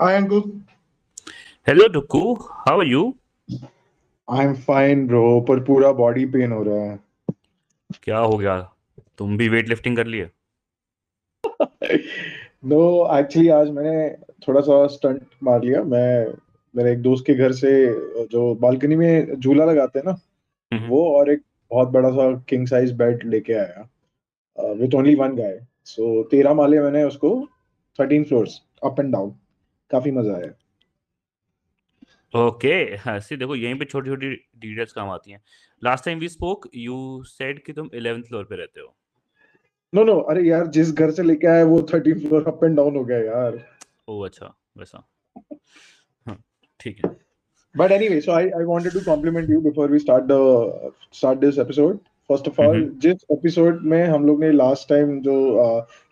Hi, Anku. Hello Dukku how are you I'm fine, bro. पर पूरा body pain हो रहा है। क्या हो गया? तुम भी वेट लिफ्टिंग कर लिए? नो एक्चुअली आज मैंने थोड़ा सा स्टंट मार लिया। मैं मेरे एक दोस्त के घर से जो बालकनी में झूला लगाते हैं ना हम्म, वो और एक बहुत बड़ा सा किंग साइज़ बेड लेके आया। With only one guy so तेरह माले मैंने उसको thirteen floors up and down काफ़ी मज़ा आया। ओके हाँ सी देखो यहीं पे छोटी छोटी डिटेल्स काम आती हैं। Last time we spoke you said कि तुम 11th फ्लोर पे रहते हो। नो नो अरे यार जिस घर से लेके आया वो thirteen floor up and down हो गया यार। ओह अच्छा वैसा। हाँ ठीक है। But anyway, so I, I wanted to compliment you before we start the start this episode. First of all, हम्म, जिस एपिसोड में हम लोग ने लास्ट टाइम जो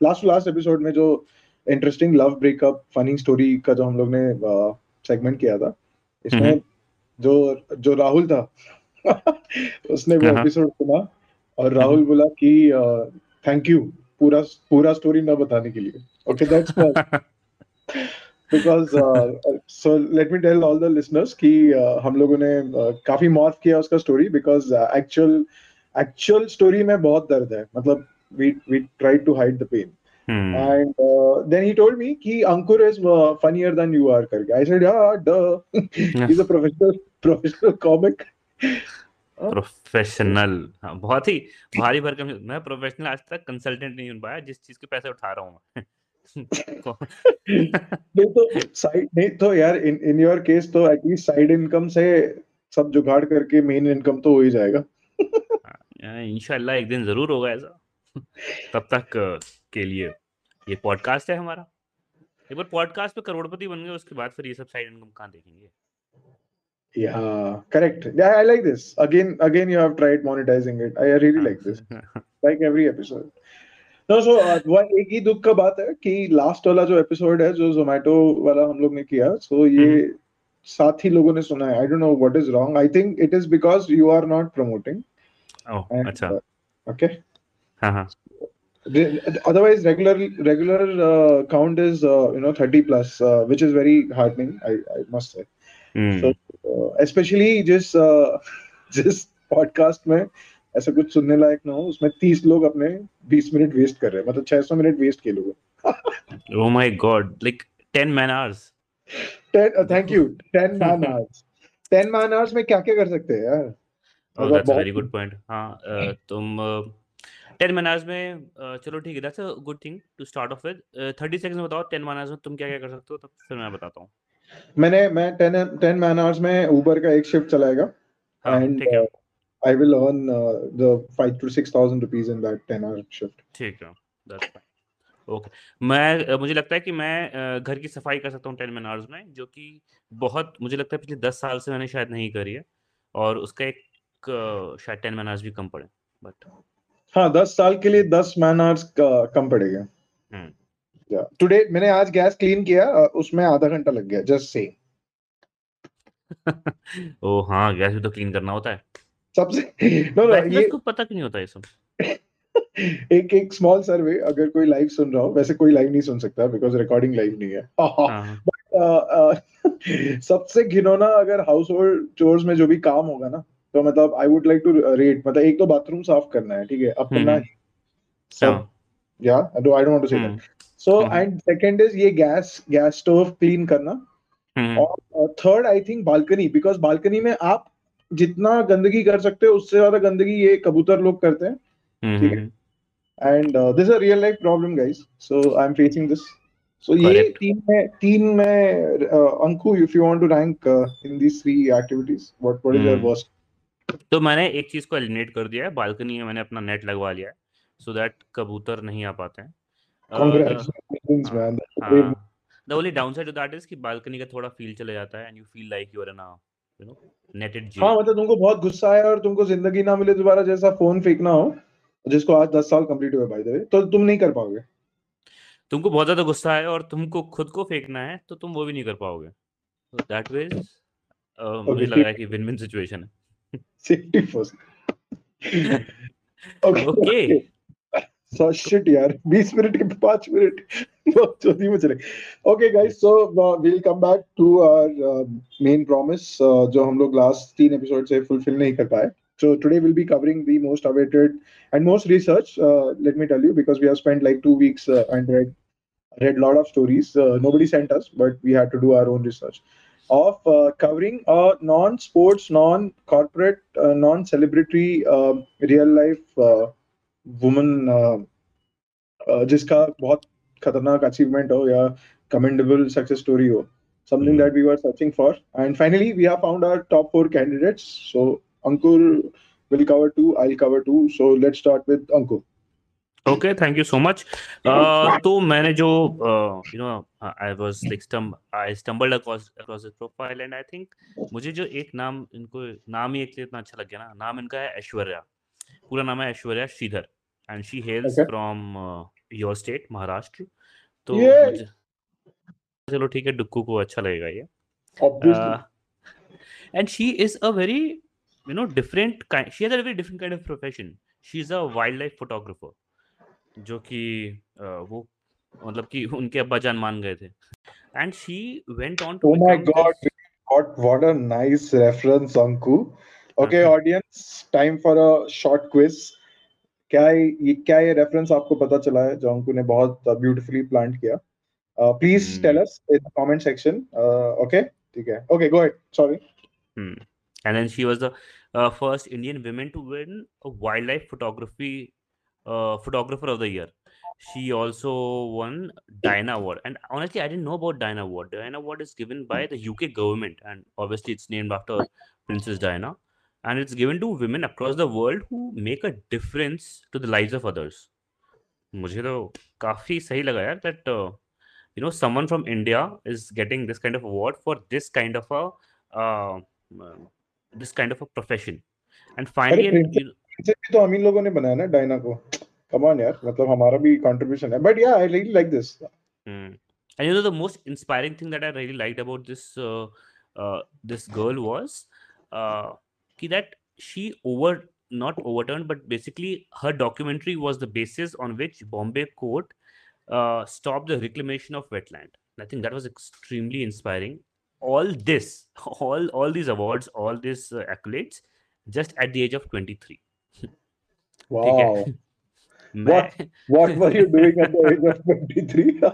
लास्ट लास्ट एपिसोड में जो interesting love breakup funny story का जो हम लोग ने सेगमेंट किया था इसमें हम्म, जो जो राहुल था उसने वो हाँ एपिसोड सुना और हम्म, राहुल बोला कि थैंक यू पूरा पूरा स्टोरी ना बताने के लिए। Okay that's uh, so let me tell all the listeners कि हम लोगों ने uh, काफ़ी मॉर्फ किया उसका story because actual actual story में बहुत दर्द है। मतलब we we tried to hide the pain hmm, and uh, then he told me कि Ankur is uh, funnier than you are करके। I said yeah duh. He's a professional professional comic. Professional हाँ बहुत ही भारी भरकम मैं professional आज तक consultant नहीं बन पाया जिस चीज़ के पैसे उठा रहा हूँ मैं। नहीं तो साइड नहीं तो यार इन इन योर केस तो एटलीस्ट साइड इनकम से सब जुगाड़ करके मेन इनकम तो हो ही जाएगा। हाँ, इंशाल्लाह एक दिन ज़रूर होगा ऐसा। तब तक के लिए ये पॉडकास्ट है हमारा एक बार पॉडकास्ट पे करोड़पति बन गए उसके बाद फिर ये सब साइड इनकम कहाँ देखेंगे Yeah, correct. Yeah, I like this. Again, again, you have tried monetizing it. I really like this. Like every episode. No, so uh, वो एक ही दुख का बात है कि लास्ट वाला जो एपिसोड है जो जोमेटो वाला हम लोग ने किया सो ये हम्म, सात ही लोगों ने सुना है I don't know what is wrong I think it is because you are not promoting oh अच्छा ओके हाँ हाँ। Otherwise regular regular uh, count is uh, you know 30 plus uh, which is very heartening I, I must say. So hmm uh, especially जिस uh, जिस में ऐसा कुछ सुनने लायक ना हो उसमें 30 लोग अपने 20 मिनट वेस्ट कर रहे हैं मतलब 600 मिनट वेस्ट किए लोग ओह my god like 10 man hours 10 thank you 10 man hours 10 man hours में क्या क्या कर सकते हैं यार? ओह that's a very good point हाँ तुम टेन मैन आवर्स में चलो ठीक है that's a good thing to start off with thirty seconds बताओ टेन मैन आवर्स में तुम क्या क्या कर सकते हो तब फिर मैं बताता हूँ। मैंने मैं 10 10 मैन आवर्स में उबर का एक शिफ्ट चलाएगा एंड है। will earn uh, the five to six thousand rupees in that 10 hour shift. ठीक है दैट्स फाइन ओके मैं मुझे लगता है कि मैं घर की सफ़ाई कर सकता हूँ टेन मैन आवर्स में जो कि बहुत मुझे लगता है पिछले दस साल से मैंने शायद नहीं करी है और उसका एक शायद टेन मैन आवर्स भी कम पड़े बट हाँ दस साल के लिए दस मैन आवर्स कम पड़ेगा। हम्म। टुडे मैंने आज गैस क्लीन किया उसमें आधा घंटा लग गया जस्ट से ओ हाँ गैस भी तो क्लीन करना होता है। सबसे नो नो ये को पता क्यों नहीं होता ये सब? एक एक स्मॉल सर्वे अगर कोई लाइव सुन रहा हो वैसे कोई लाइव नहीं सुन सकता बिकॉज़ रिकॉर्डिंग लाइव नहीं है। हाँ हाँ। Uh, सबसे घिनौना अगर हाउस होल्ड चोर्स में जो भी काम होगा ना तो मतलब I would like to rate मतलब एक तो बाथरूम साफ़ करना है ठीक है? अपना हम्म। सब या I don't want to say that hmm. So hmm. And second is ये गैस गैस स्टोव क्लीन करना। हम्म। और third I think balcony because balcony में आप जितना गंदगी कर सकते हो उससे ज़्यादा गंदगी ये कबूतर लोग करते हैं। ठीक है? हम्म। And this a real life problem guys so I am facing this so ये तीन में तीन में Anku if you want to rank in these three activities what what is your hmm. Worst तो मैंने एक चीज़ को एलिमिनेट कर दिया है बालकनी में मैंने अपना नेट लगवा लिया है सो दैट कबूतर नहीं आ पाते हैं। द हाँ हाँ। Only downside of that is कि बालकनी का थोड़ा फील चला जाता है and you feel like you are in you know netted हाँ जेल मतलब तुमको बहुत गुस्सा आया और तुमको ज़िंदगी ना मिले दोबारा जैसा फ़ोन फेंकना हो जिसको आज दस साल कंप्लीट हुए बाय द वे तो तुम नहीं कर पाओगे। तुमको बहुत ज़्यादा गुस्सा है और तुमको खुद को फेंकना है तो तुम वो भी नहीं कर पाओगे। दैट वेज मुझे लग रहा है कि विन विन सिचुएशन है। सेफ्टी फ़र्स्ट ओके shit यार 20 मिनट के 5 मिनट बहुत जल्दी में चले uh, we'll come back to our uh, main promise uh, जो हम लोग last तीन episode से fulfill नहीं कर पाए so today we'll be covering the most awaited and most research uh, let me tell you because we have spent like two weeks uh, and read read a lot of stories uh, nobody sent us but we had to do our own research of uh, covering a non-sports non-corporate uh, non-celebrity uh, real life uh, woman uh, uh, जिसका बहुत खतरनाक achievement हो या commendable success story हो something Hmm. that we were searching for and finally we have found our top four candidates so Ankur will cover two I'll cover two so let's start with Ankur Okay thank you so much तो मैंने जो you know I was like stum I stumbled across across this profile and I think मुझे जो एक नाम इनको नाम ही एक इतना अच्छा लग गया ना। नाम इनका है ऐश्वर्या। पूरा नाम है Aishwarya Shridhar. And she hails from your state Maharashtra तो चलो ठीक है डुक्कू को अच्छा लगेगा ये। And she is she is a very you know different kind she has a very different kind of profession she's a wildlife photographer जो कि वो मतलब कि उनके अब्बा जान मान गए थे। And she went on to my god what what a nice reference Anku okay audience time for a short quiz क्या ये क्या ये रेफरेंस आपको पता चला है जो अंकू ने बहुत ब्यूटीफुली प्लांट किया? Please tell us in comment section okay ठीक है। Okay go ahead sorry and then she was the first Indian woman to win a wildlife photography uh, photographer of the year. She also won Diana Award, and honestly, I didn't know about Diana Award. Diana Award is given by the UK government, and obviously, it's named after Princess Diana, and it's given to women across the world who make a difference to the lives of others. मुझे तो काफी सही लगा यार that uh, you know someone from India is getting this kind of award for this kind of a uh, um, this kind of a profession and finally and, Princess- you know, इसे भी तो हम इन लोगों ने बनाया ना Diana को come on yaar. Matlab hamara bhi contribution but yeah i really like this. Hmm. And you know the most inspiring thing that i really liked about this uh, uh, this girl was uh, that she over not overturned but basically her documentary was the basis on which bombay court stopped the reclamation of wetland. I think that was extremely inspiring. All this all all these awards all these accolades just at the age of 23 wow. है मैं what were you doing at the age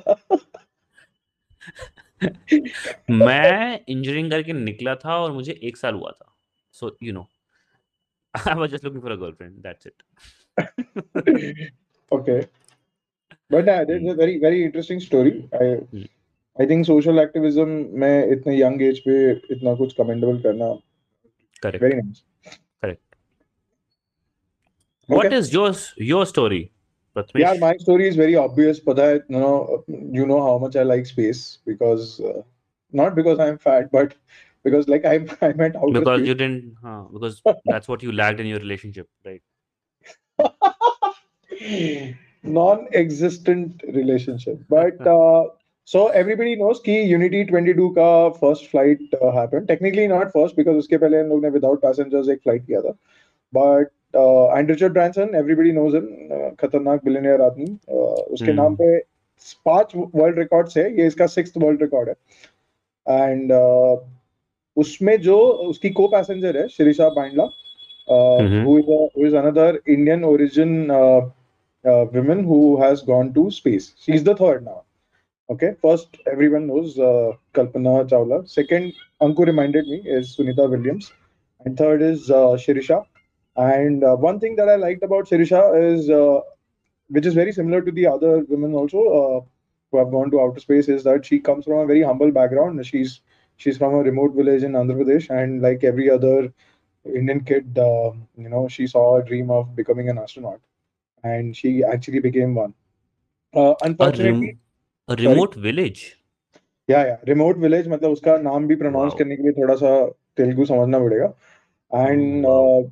23 मैं engineering करके निकला था और मुझे एक साल हुआ था। So you know I was just looking for a girlfriend that's it okay. But yeah that's a very very interesting story. I Hmm. i think social activism में इतने young age पे इतना कुछ कमेंडेबल करना correct nice. Correct what okay is your your story yeah Prathmesh my story is very obvious पता है you know you know how much i like space because uh, not because i'm fat but because like i i met outer because space you didn't uh, because that's what you lacked in your relationship right non-existent relationship but uh, so everybody knows कि unity 22 का first flight uh, happened technically not first because उसके पहले हम लोग ने without passengers एक flight किया था but uh, and Richard Branson, everybody knows खतरनाक billionaire आदमी, उसके hmm. नाम पे पाँच वर्ल्ड रिकॉर्ड से ये इसका सिक्स्थ वर्ल्ड रिकॉर्ड है। एंड uh, उसमें जो उसकी को पैसेंजर है Sirisha Bandla who is another Indian origin is Kalpana Chawla second Anku reminded me is Sunita And uh, one thing that I liked about Shirisha is, uh, which is very similar to the other women also uh, who have gone to outer space, is that she comes from a very humble background. She's she's from a remote village in Andhra Pradesh, and like every other Indian kid, uh, you know, she saw a dream of becoming an astronaut, and she actually became one. Uh, a, unfortunately, rem- a remote village या या remote village मतलब उसका नाम भी pronounce Wow. करने के लिए थोड़ा सा तेलुगु समझना पड़ेगा एंड Wow.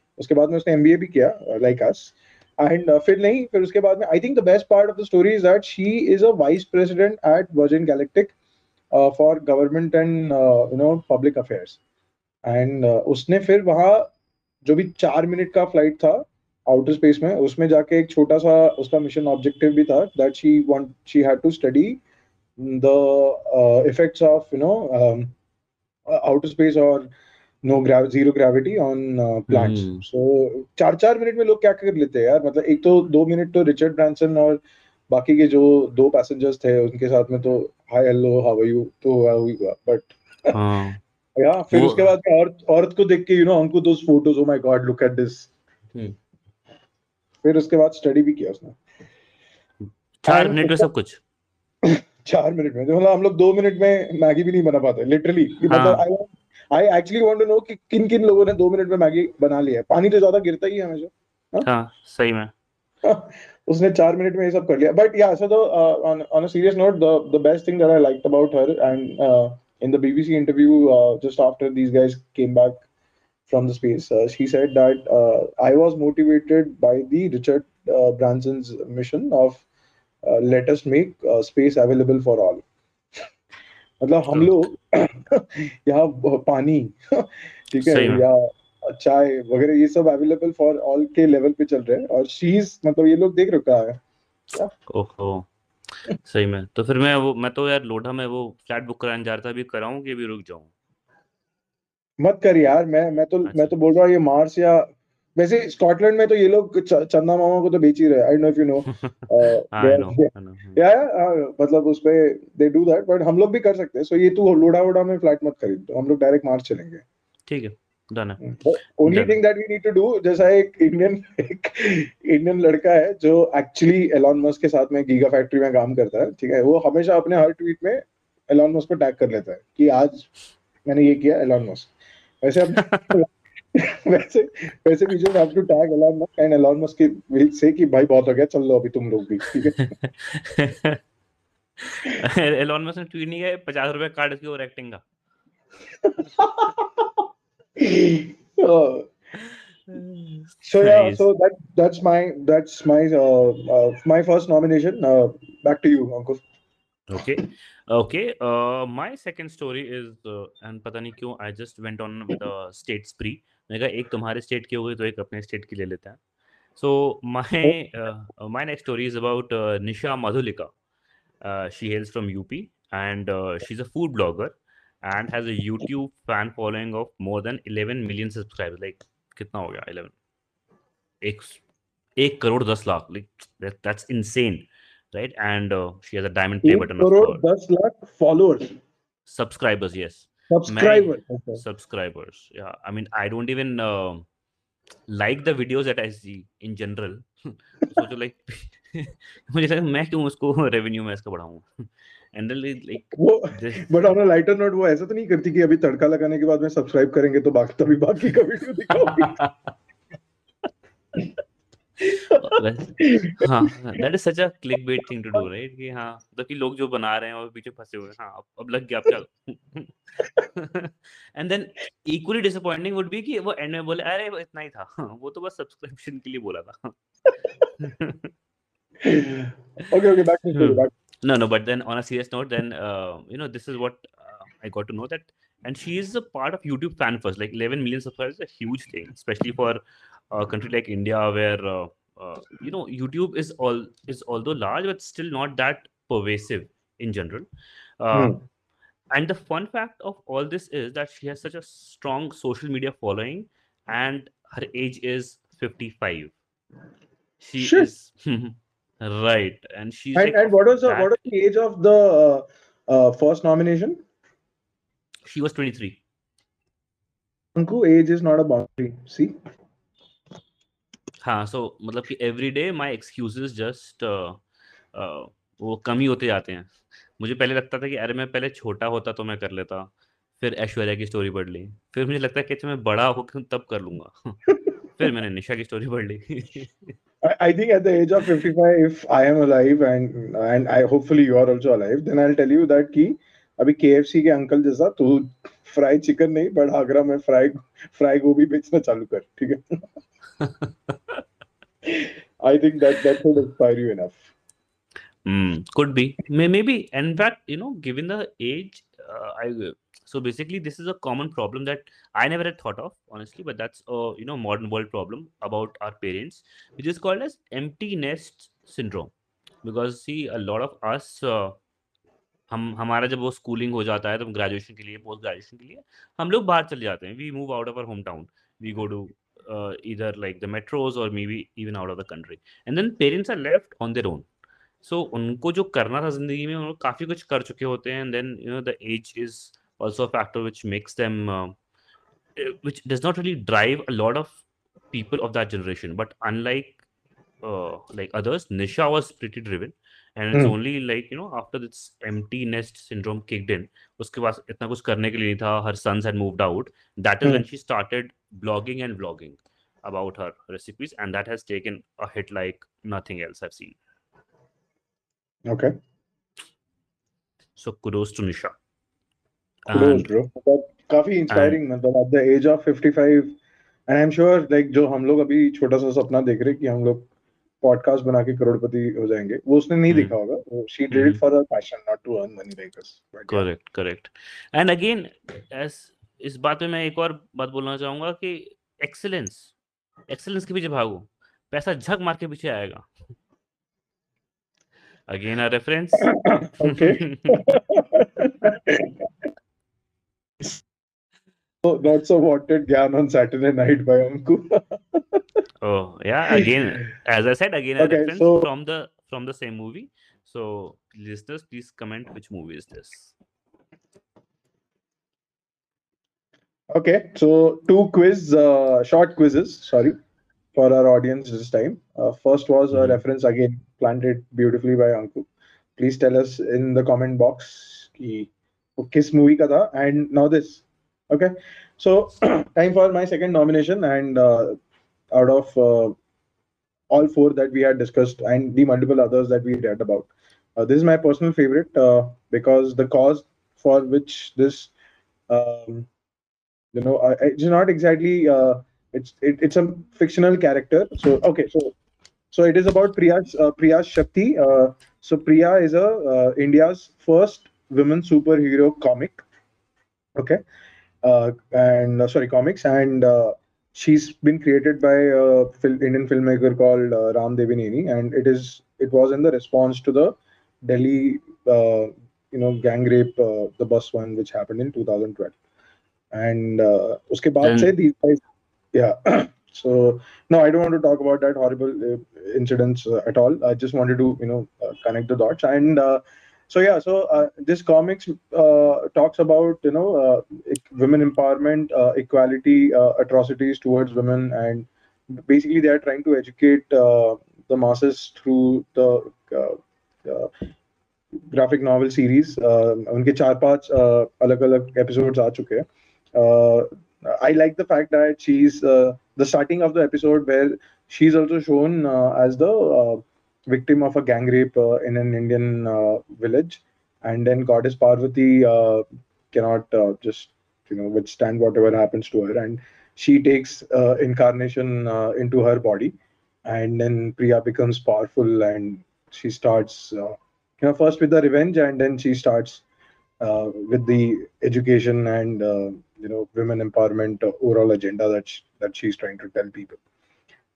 उसके बाद में उसने एमबीए भी किया लाइक अस एंड फिर नहीं, फिर उसके बाद में I think the best part of the story is that she is a vice president at Virgin Galactic for government and you know public affairs and उसने फिर वहाँ जो भी चार मिनट का फ़्लाइट था आउटर स्पेस में, उसमें जाके एक छोटा सा उसका मिशन ऑब्जेक्टिव भी था that she want she had to study the effects of you know outer space और no zero gravity on plants so चार चार मिनट में लोग क्या कर लेते हैं यार? मतलब एक तो दो मिनट तो रिचर्ड ब्रांसन और बाकी के जो दो पैसेंजर्स थे उनके साथ में तो hi hello how are you तो हुआ बट हाँ। या फिर उसके बाद औरत औरत को देख के यू नो हमको those photos oh my god look at this फिर उसके बाद स्टडी भी किया उसने। चार मिनट में सब कुछ? चार मिनट में। मतलब हम लोग दो मिनट में मैगी भी नहीं बना पाते लिटरली मतलब हाँ I I actually want to know कि किन किन लोगों ने दो मिनट में मैगी बना लिया है। पानी तो ज़्यादा गिरता ही है हमेशा हाँ? हाँ सही में। उसने चार मिनट में ये सब कर लिया। बट या so on serious note the best thing that I like about her and in the BBC interview just after these guys came back from the space she said that I was motivated by the Richard Branson's mission of let make space available for all मतलब हम तो लोग यहाँ पानी ठीक है या चाय वगैरह ये सब अवेलेबल फॉर ऑल के लेवल पे चल रहे हैं। और शीज मतलब ये लोग देख रखा है ओहो सही में। तो फिर मैं वो मैं तो यार लोढ़ा में वो फ्लैट बुक कराने जा रहा था अभी कराऊं कि अभी रुक जाऊँ? मत कर यार मैं मैं तो अच्छा। मैं तो बोल रहा हूँ ये मार्स या वैसे स्कॉटलैंड में तो ये लोग चंदा मामा को तो बेच ही रहे I know if you know या मतलब उस पे दे डू दैट बट हम लोग भी कर सकते हैं। सो ये तू लोडा वोडा में फ्लैट मत खरीद तो हम लोग डायरेक्ट मार्च चलेंगे। ठीक है डन है। Only thing that we need to do जैसा एक इंडियन एक इंडियन लड़का है जो एक्चुअली एलॉन मस्क के साथ में गीगा फैक्ट्री में काम करता है ठीक है वो हमेशा अपने हर ट्वीट में एलॉन मस्क को टैग कर लेता है कि आज मैंने ये किया एलॉन मस्क वैसे अब वैसे वैसे भी जो have to tag Elon Musk and Elon Musk की विल से कि भाई बहुत हो गया चल लो अभी तुम लोग भी ठीक है एलॉन मस्क ने ट्वीट नहीं किया पचास रुपए कार्ड इसकी ओवर एक्टिंग का Uh, so yeah nice so that that's my that's my uh, uh, my first nomination uh, back to you Ankur okay okay uh my second story is uh, and पता नहीं क्यों I just went on with a state spree मैंने कहा एक तुम्हारे state की हो गई तो एक अपने स्टेट की ले लेते हैं। So my my next story is about Nisha Madhulika she hails from UP and she is a food blogger and has a YouTube fan following of more than eleven million subscriber like कितना हो गया? Eleven एक करोड़ दस lakh. Like that's right and she has a diamond play button crore दस lakh followers subscribers yes subscribers okay. subscribers yeah. I mean i don't even uh, like the videos that i see in general. सोचो like मुझे लगा मैं क्यों उसको revenue में इसका बढ़ाऊं? एंड लाइक वो but on a lighter note वो ऐसा तो नहीं करती कि अभी तड़का लगाने के बाद में सब्सक्राइब करेंगे तो बाकी तभी बाकी का वीडियो दिखाओगी हाँ that is such a clickbait thing to do right कि हाँ मतलब कि लोग जो बना रहे हैं और पीछे फंसे हुए हैं हाँ अब अब लग गया अब क्या and then equally disappointing would be कि वो एंड में बोले अरे इतना ही था वो तो बस सब्सक्रिप्शन के लिए बोला था okay okay back to story Hmm. back No, no, but then on a serious note, then uh, you know this is what uh, I got to know that, and she is a part of YouTube Fan First. Like 11 million subscribers is a huge thing, especially for a country like India, where uh, uh, you know YouTube is all is although large, but still not that pervasive in general. Uh, Hmm. and the fun fact of all this is that she has such a strong social media following, and her age is 55. She is right, and she's and like and what was the what was the age of the uh, uh, first nomination she was 23 Anku age is not a boundary see हाँ सो so, मतलब कि every day my excuses just वो कम ही होते जाते हैं। मुझे पहले लगता था कि अरे मैं पहले छोटा होता तो मैं कर लेता फिर ऐश्वर्या की स्टोरी पढ़ ली फिर मुझे लगता है कि अच्छा मैं बड़ा होकर तब कर लूँगा। फिर मैंने निशा की स्टोरी पढ़ ली। I, think at the age of 55, if I am alive and and I hopefully you are also alive, then I'll tell you that कि अभी KFC के अंकल जैसा तू फ्राई चिकन नहीं बट आगरा में फ्राई फ्राई गोभी बेचना चालू कर ठीक है? I think that that would inspire you enough. Mm, could be. May, maybe. In fact, you know, given the age, uh, I so basically this is a common problem that I never had thought of, honestly. But that's a you know modern world problem about our parents, which is called as empty nest syndrome. Because see, a lot of us. Uh, हम हमारा जब वो schooling हो जाता है तो graduation के लिए पोस्ट ग्रेजुएशन के लिए हम लोग बाहर चले जाते हैं we move out of our hometown we go to uh, either like the metros or maybe even out of the country and then parents are left on their own so उनको जो करना था जिंदगी में उन्होंने काफी कुछ कर चुके होते हैं and then you know the age is also a factor which makes them uh, which does not really drive a lot of people of that generation but unlike uh, like others nisha was pretty driven and it's Hmm. only like you know after this empty nest syndrome kicked in उसके पास इतना कुछ करने के लिए नहीं था her sons had moved out that is Hmm. when she started blogging and vlogging about her recipes and that has taken a hit like nothing else i've seen Okay. so kudos to nisha Kudos, and bro. But काफी inspiring मतलब at the age of 55 and I'm sure like जो हम लोग अभी छोटा सा सपना देख रहे हैं कि हम लोग पॉडकास्ट बना के करोड़पति हो जाएँगे। वो उसने नहीं हम्म। देखा होगा। वो she did it for a passion not to earn money like this correct correct and again S इस बात पे मैं एक और बात बोलना चाहूँगा कि एक्सीलेंस एक्सीलेंस के पीछे भागो पैसा झक मार के पीछे आएगा। Again a reference okay So that's a wanted gyan on Saturday night by Uncle. Oh yeah, again, as I said, again a okay, reference so... from the from the same movie. So listeners, please comment which movie is this. Okay, so two quiz, uh, short quizzes. Sorry for our audience this time. Uh, first was a mm-hmm. reference again planted beautifully by Anku. Please tell us in the comment box ki, kiss movie ka tha, and now this. Okay, so time for my second nomination and. Uh, out of uh, all four that we had discussed and the multiple others that we read about, uh, this is my personal favorite uh, because the cause for which this um, you know I, it's not exactly uh, it's it, it's a fictional character. So okay so so it is about priya uh, priya shakti. Uh, so priya is a uh, india's first women superhero comic. Okay? Uh, and uh, sorry comics and uh, she's been created by a Indian filmmaker called uh, Ram Devineni, and it is it was in the response to the Delhi, uh, you know, gang rape, uh, the bus one, which happened in 2012. And uh, uske baad se these guys, yeah. so no, I don't want to talk about that horrible uh, incidents uh, at all. I just wanted to you know uh, connect the dots and so yeah so uh, this comics uh, talks about you know uh, women empowerment uh, equality uh, atrocities towards women and basically they are trying to educate uh, the masses through the graphic novel series. Unke char panch alag alag episodes aa chuke i like the fact that she's the starting of the episode where she's also shown as the victim of a gang rape uh, in an Indian uh, village, and then goddess Parvati uh, cannot uh, just you know withstand whatever happens to her, and she takes uh, incarnation uh, into her body, and then Priya becomes powerful, and she starts you know first with the revenge, and then she starts with the education and you know women empowerment overall agenda that sh- that she's trying to tell people.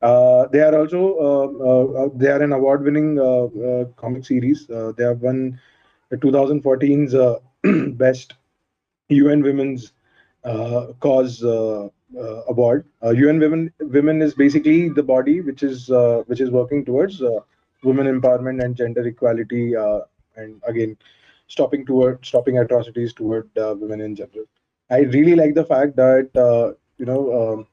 Uh, they are also uh, uh, uh they are an award-winning uh, uh, comic series. They have won the 2014's uh, best UN Women's Cause award. UN Women Women is basically the body which is which is working towards women empowerment and gender equality, and again stopping toward stopping atrocities toward women in general. I really like the fact that you know. Um,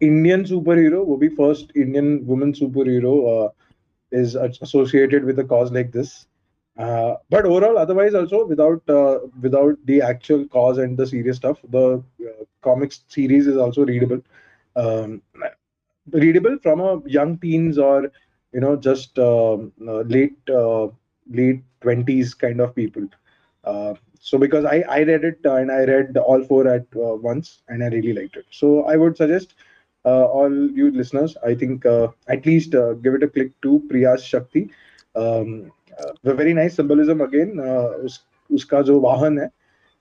Indian superhero, वो भी first Indian woman superhero uh, is associated with a cause like this. Uh, but overall, otherwise also without uh, without the actual cause and the serious stuff, the uh, comics series is also readable. Um, readable from a young teens or you know just um, uh, late uh, late 20s kind of people so because I, I read it and I read all four at once and I really liked it. So I would suggest all you listeners, I think uh, at least uh, give it a click to Priyas Shakti. Um, uh, the very nice symbolism again. Uh, us, uska jo vahan hai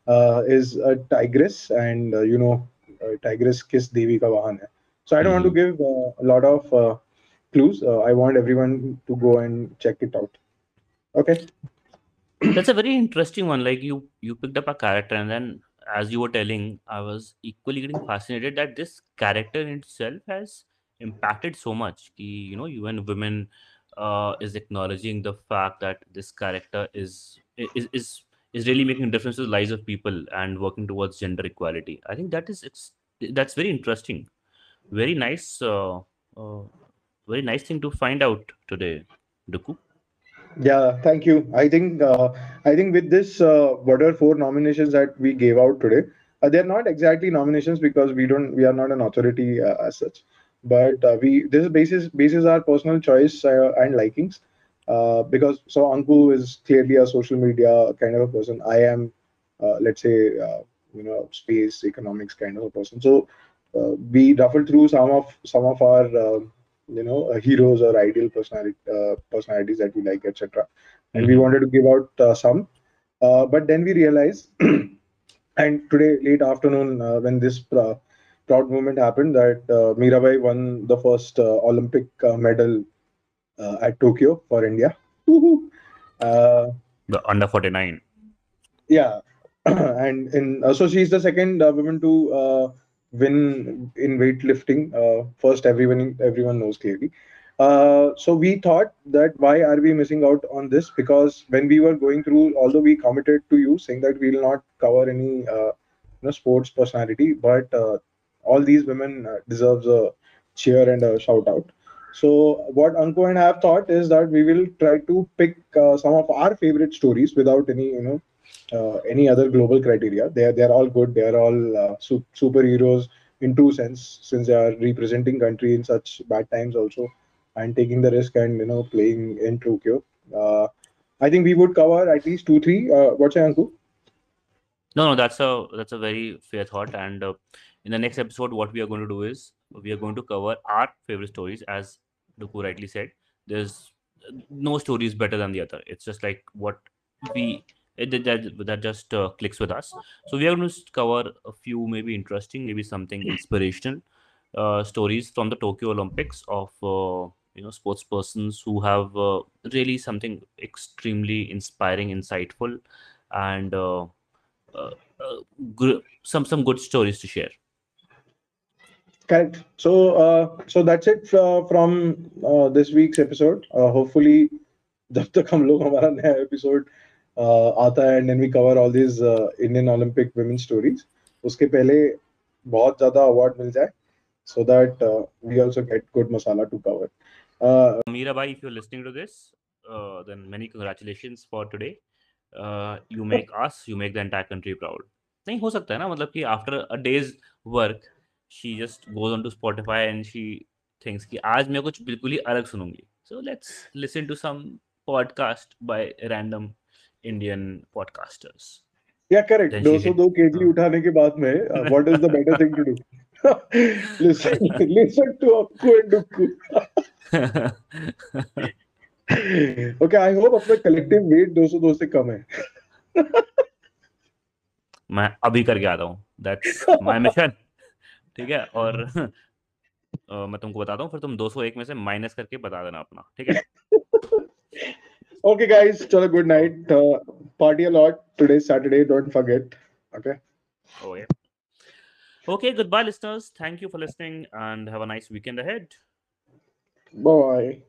uh, is a tigress and uh, you know uh, tigress kiss Devi ka vahan hai. So I don't want to give uh, a lot of uh, clues. Uh, I want everyone to go and check it out. Okay. That's a very interesting one. Like you, you picked up a character, and then as you were telling, I was equally getting fascinated that this character in itself has impacted so much. Ki, you know, even women uh, is acknowledging the fact that this character is is is is really making a difference to the lives of people and working towards gender equality. I think that is that's very interesting. Very nice. Uh, uh, very nice thing to find out today, Duku. Yeah, thank you. I think uh, I think with this uh, whatever four nominations that we gave out today, uh, they're not exactly nominations because we don't we are not an authority uh, as such, but uh, we this is basis basis our personal choice uh, and likings. Uh, because so Anku is clearly a social media kind of a person. I am, uh, let's say, uh, you know, space economics kind of a person. So uh, we ruffled through some of some of our uh, you know uh, heroes or ideal personality uh, personalities that we like etc and we Mhm. wanted to give out uh, some. Uh, but then we realized and today late afternoon uh, when this pr- proud moment happened that uh, mirabai won the first uh, olympic uh, medal uh, at tokyo for india. Uh, The under forty nine. yeah. And in uh, so she's the second uh, woman to uh, win in weightlifting uh, first everyone everyone knows clearly. Uh, so we thought that why are we missing out on this? Because when we were going through although we committed to you saying that we will not cover any uh, you know sports personality but uh, all these women uh, deserves a cheer and a shout out. So what Anko and I have thought is that we will try to pick uh, some of our favorite stories without any you know uh, any other global criteria. They are they are all good. They are all uh, su- superheroes in true sense, since they are representing country in such bad times also, and taking the risk and you know playing in Tokyo. Uh, I think we would cover at least two, three. Uh, what's your Anku? No, no, that's a that's a very fair thought. And uh, in the next episode, what we are going to do is we are going to cover our favorite stories, as Duku rightly said. There's no story is better than the other. It's just like what we it, that that that just uh, clicks with us. So we are going to cover a few maybe interesting, maybe something inspirational uh, stories from the Tokyo Olympics of uh, you know sports persons who have uh, really something extremely inspiring, insightful, and uh, uh, uh, gr- some some good stories to share. Correct. So, uh, so that's it uh, from uh, this week's episode. Uh, hopefully, जब तक हम लोग हमारा नया episode आता है and then we cover all this Indian Olympic women stories उसके पहले बहुत ज़्यादा अवार्ड मिल जाए so that we also get good masala to cover Mirabai, if you're listening to this, uh, then many congratulations for today. Uh, you make us, you make the entire country proud. नहीं हो सकता है ना मतलब कि after a day's work, she just goes on to Spotify and she thinks कि आज मैं कुछ बिल्कुल ही अलग सुनूँगी. So let's listen to some podcast by random Indian podcasters. या करेक्ट Then she 202 केजी हाँ. उठाने के बाद में what is the better to Akku and I hope अपना कलेक्टिव वेट 202 से कम है. मैं अभी करके आता हूँ. दैट्स मिशन ठीक है? और अ, मैं तुमको बताता हूँ फिर तुम 201 में से माइनस करके बता देना अपना. ठीक है? Okay, guys, chalo, good night. Uh, party a lot. Today, Saturday. Don't forget. Okay. Oh, yeah. Okay, goodbye, listeners. Thank you for listening and have a nice weekend ahead. Bye.